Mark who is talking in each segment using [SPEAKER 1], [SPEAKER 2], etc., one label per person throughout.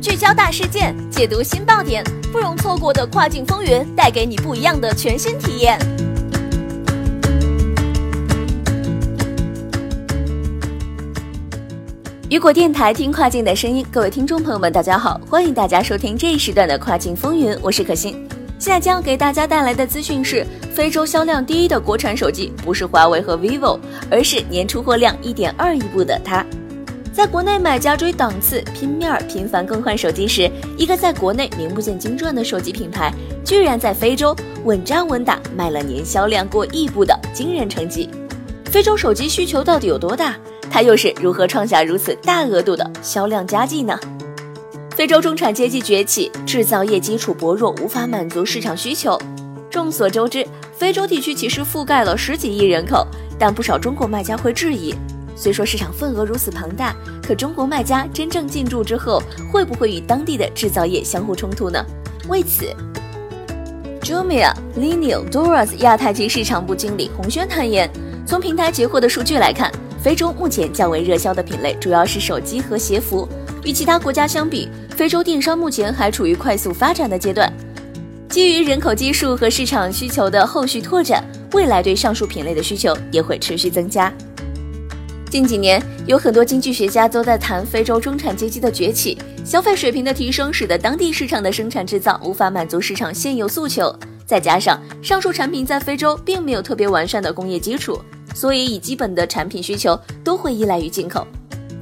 [SPEAKER 1] 聚焦大事件，解读新爆点，不容错过的跨境风云，带给你不一样的全新体验。雨果电台听跨境的声音，各位听众朋友们，大家好，欢迎大家收听这一时段的跨境风云，我是可心。现在将给大家带来的资讯是，非洲销量第一的国产手机不是华为和 vivo，而是年出货量一点二亿部的它。在国内买家追档次、拼面、频繁更换手机时，一个在国内名不见经传的手机品牌，居然在非洲稳扎稳打卖了年销量过亿部的惊人成绩。非洲手机需求到底有多大？它又是如何创下如此大额度的销量佳绩呢？非洲中产阶级崛起，制造业基础薄弱，无法满足市场需求。众所周知，非洲地区其实覆盖了十几亿人口，但不少中国卖家会质疑：虽说市场份额如此庞大，可中国卖家真正进驻之后，会不会与当地的制造业相互冲突呢？为此，Jumia l i n i o Doras 亚太区市场部经理洪轩坦言，从平台截获的数据来看。非洲目前较为热销的品类主要是手机和鞋服，与其他国家相比，非洲电商目前还处于快速发展的阶段。基于人口基数和市场需求的后续拓展，未来对上述品类的需求也会持续增加。近几年，有很多经济学家都在谈非洲中产阶级的崛起，消费水平的提升使得当地市场的生产制造无法满足市场现有诉求，再加上上述产品在非洲并没有特别完善的工业基础。所以，以基本的产品需求都会依赖于进口，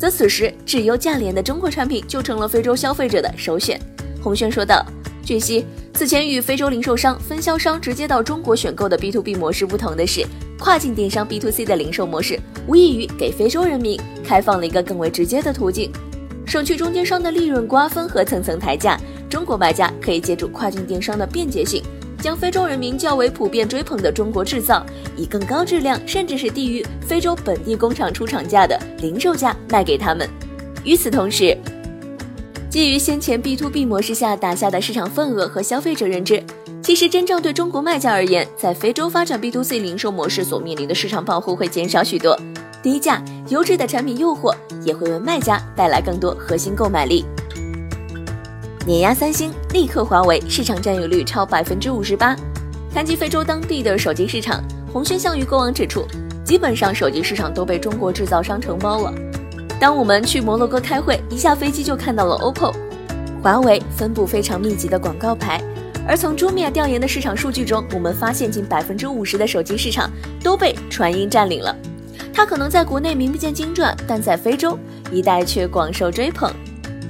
[SPEAKER 1] 则此时质优价廉的中国产品就成了非洲消费者的首选。洪轩说道。据悉，此前与非洲零售商、分销商直接到中国选购的 B to B 模式不同的是，跨境电商 B to C 的零售模式无异于给非洲人民开放了一个更为直接的途径，省去中间商的利润瓜分和层层抬价。中国卖家可以借助跨境电商的便捷性。将非洲人民较为普遍追捧的中国制造，以更高质量，甚至是低于非洲本地工厂出厂价的零售价卖给他们。与此同时，基于先前 B to B 模式下打下的市场份额和消费者认知，其实真正对中国卖家而言，在非洲发展 B to C 零售模式所面临的市场保护会减少许多，低价优质的产品诱惑也会为卖家带来更多核心购买力。碾压三星，力克华为，市场占有率超百分之五十八。谈及非洲当地的手机市场，洪轩向于过往指出，基本上手机市场都被中国制造商承包了。当我们去摩洛哥开会，一下飞机就看到了 OPPO、华为分布非常密集的广告牌。而从 Jumia 调研的市场数据中，我们发现近百分之五十的手机市场都被传音占领了。它可能在国内名不见经传，但在非洲一带却广受追捧。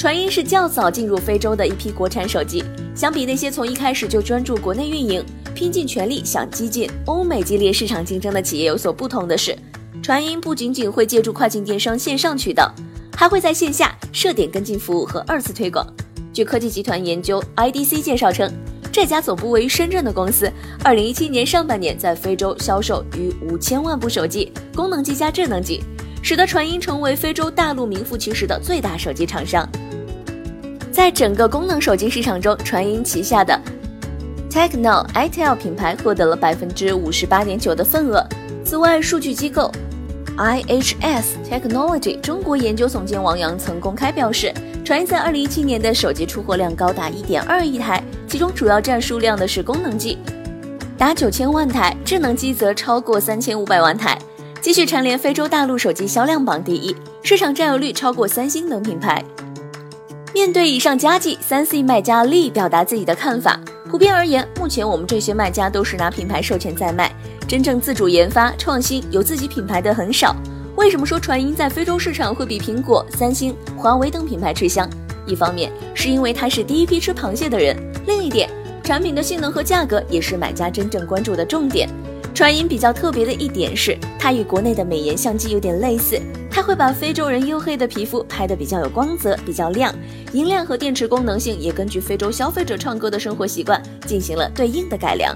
[SPEAKER 1] 传音是较早进入非洲的一批国产手机，相比那些从一开始就专注国内运营、拼尽全力想激进欧美激烈市场竞争的企业有所不同的是，传音不仅仅会借助跨境电商线上渠道，还会在线下设点跟进服务和二次推广。据科技集团研究 IDC 介绍称，这家总部位于深圳的公司，二零一七年上半年在非洲销售逾五千万部手机，功能机加智能机，使得传音成为非洲大陆名副其实的最大手机厂商。在整个功能手机市场中，传音旗下的 Techno ITEL 品牌获得了百分之五十八点九的份额。此外，数据机构 IHS Technology 中国研究总监王阳曾公开表示，传音在二零一七年的手机出货量高达一点二亿台，其中主要占数量的是功能机，达九千万台，智能机则超过三千五百万台，继续蝉联非洲大陆手机销量榜第一，市场占有率超过三星等品牌。面对以上佳绩，三 C 卖家力表达自己的看法。普遍而言，目前我们这些卖家都是拿品牌授权在卖，真正自主研发创新有自己品牌的很少。为什么说传音在非洲市场会比苹果、三星、华为等品牌吃香？一方面是因为它是第一批吃螃蟹的人，另一点，产品的性能和价格也是买家真正关注的重点。传音比较特别的一点是，它与国内的美颜相机有点类似。它会把非洲人黝黑的皮肤拍得比较有光泽、比较亮，音量和电池功能性也根据非洲消费者唱歌的生活习惯进行了对应的改良。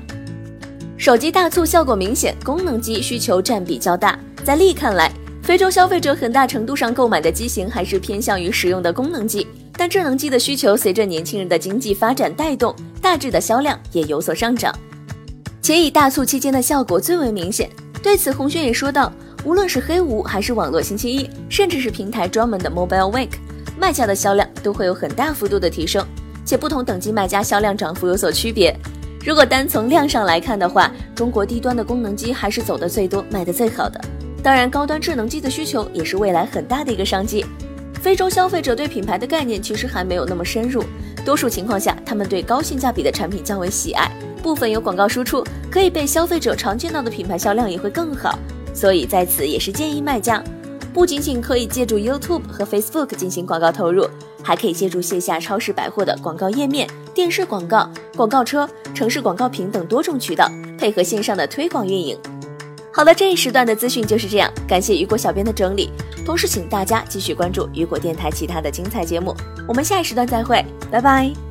[SPEAKER 1] 手机大促效果明显，功能机需求占比较大。在力看来，非洲消费者很大程度上购买的机型还是偏向于实用的功能机，但智能机的需求随着年轻人的经济发展带动，大致的销量也有所上涨，且以大促期间的效果最为明显。对此，洪轩也说道。无论是黑五还是网络星期一，甚至是平台专门的 Mobile Week，卖家的销量都会有很大幅度的提升，且不同等级卖家销量涨幅有所区别。如果单从量上来看的话，中国低端的功能机还是走的最多、卖的最好的。当然，高端智能机的需求也是未来很大的一个商机。非洲消费者对品牌的概念其实还没有那么深入，多数情况下，他们对高性价比的产品较为喜爱。部分有广告输出，可以被消费者常见到的品牌销量也会更好。所以在此也是建议卖家，不仅仅可以借助 YouTube 和 Facebook 进行广告投入，还可以借助线下超市、百货的广告页面、电视广告、广告车、城市广告屏等多种渠道，配合线上的推广运营。好了，这一时段的资讯就是这样，感谢雨果小编的整理，同时请大家继续关注雨果电台其他的精彩节目，我们下一时段再会，拜拜。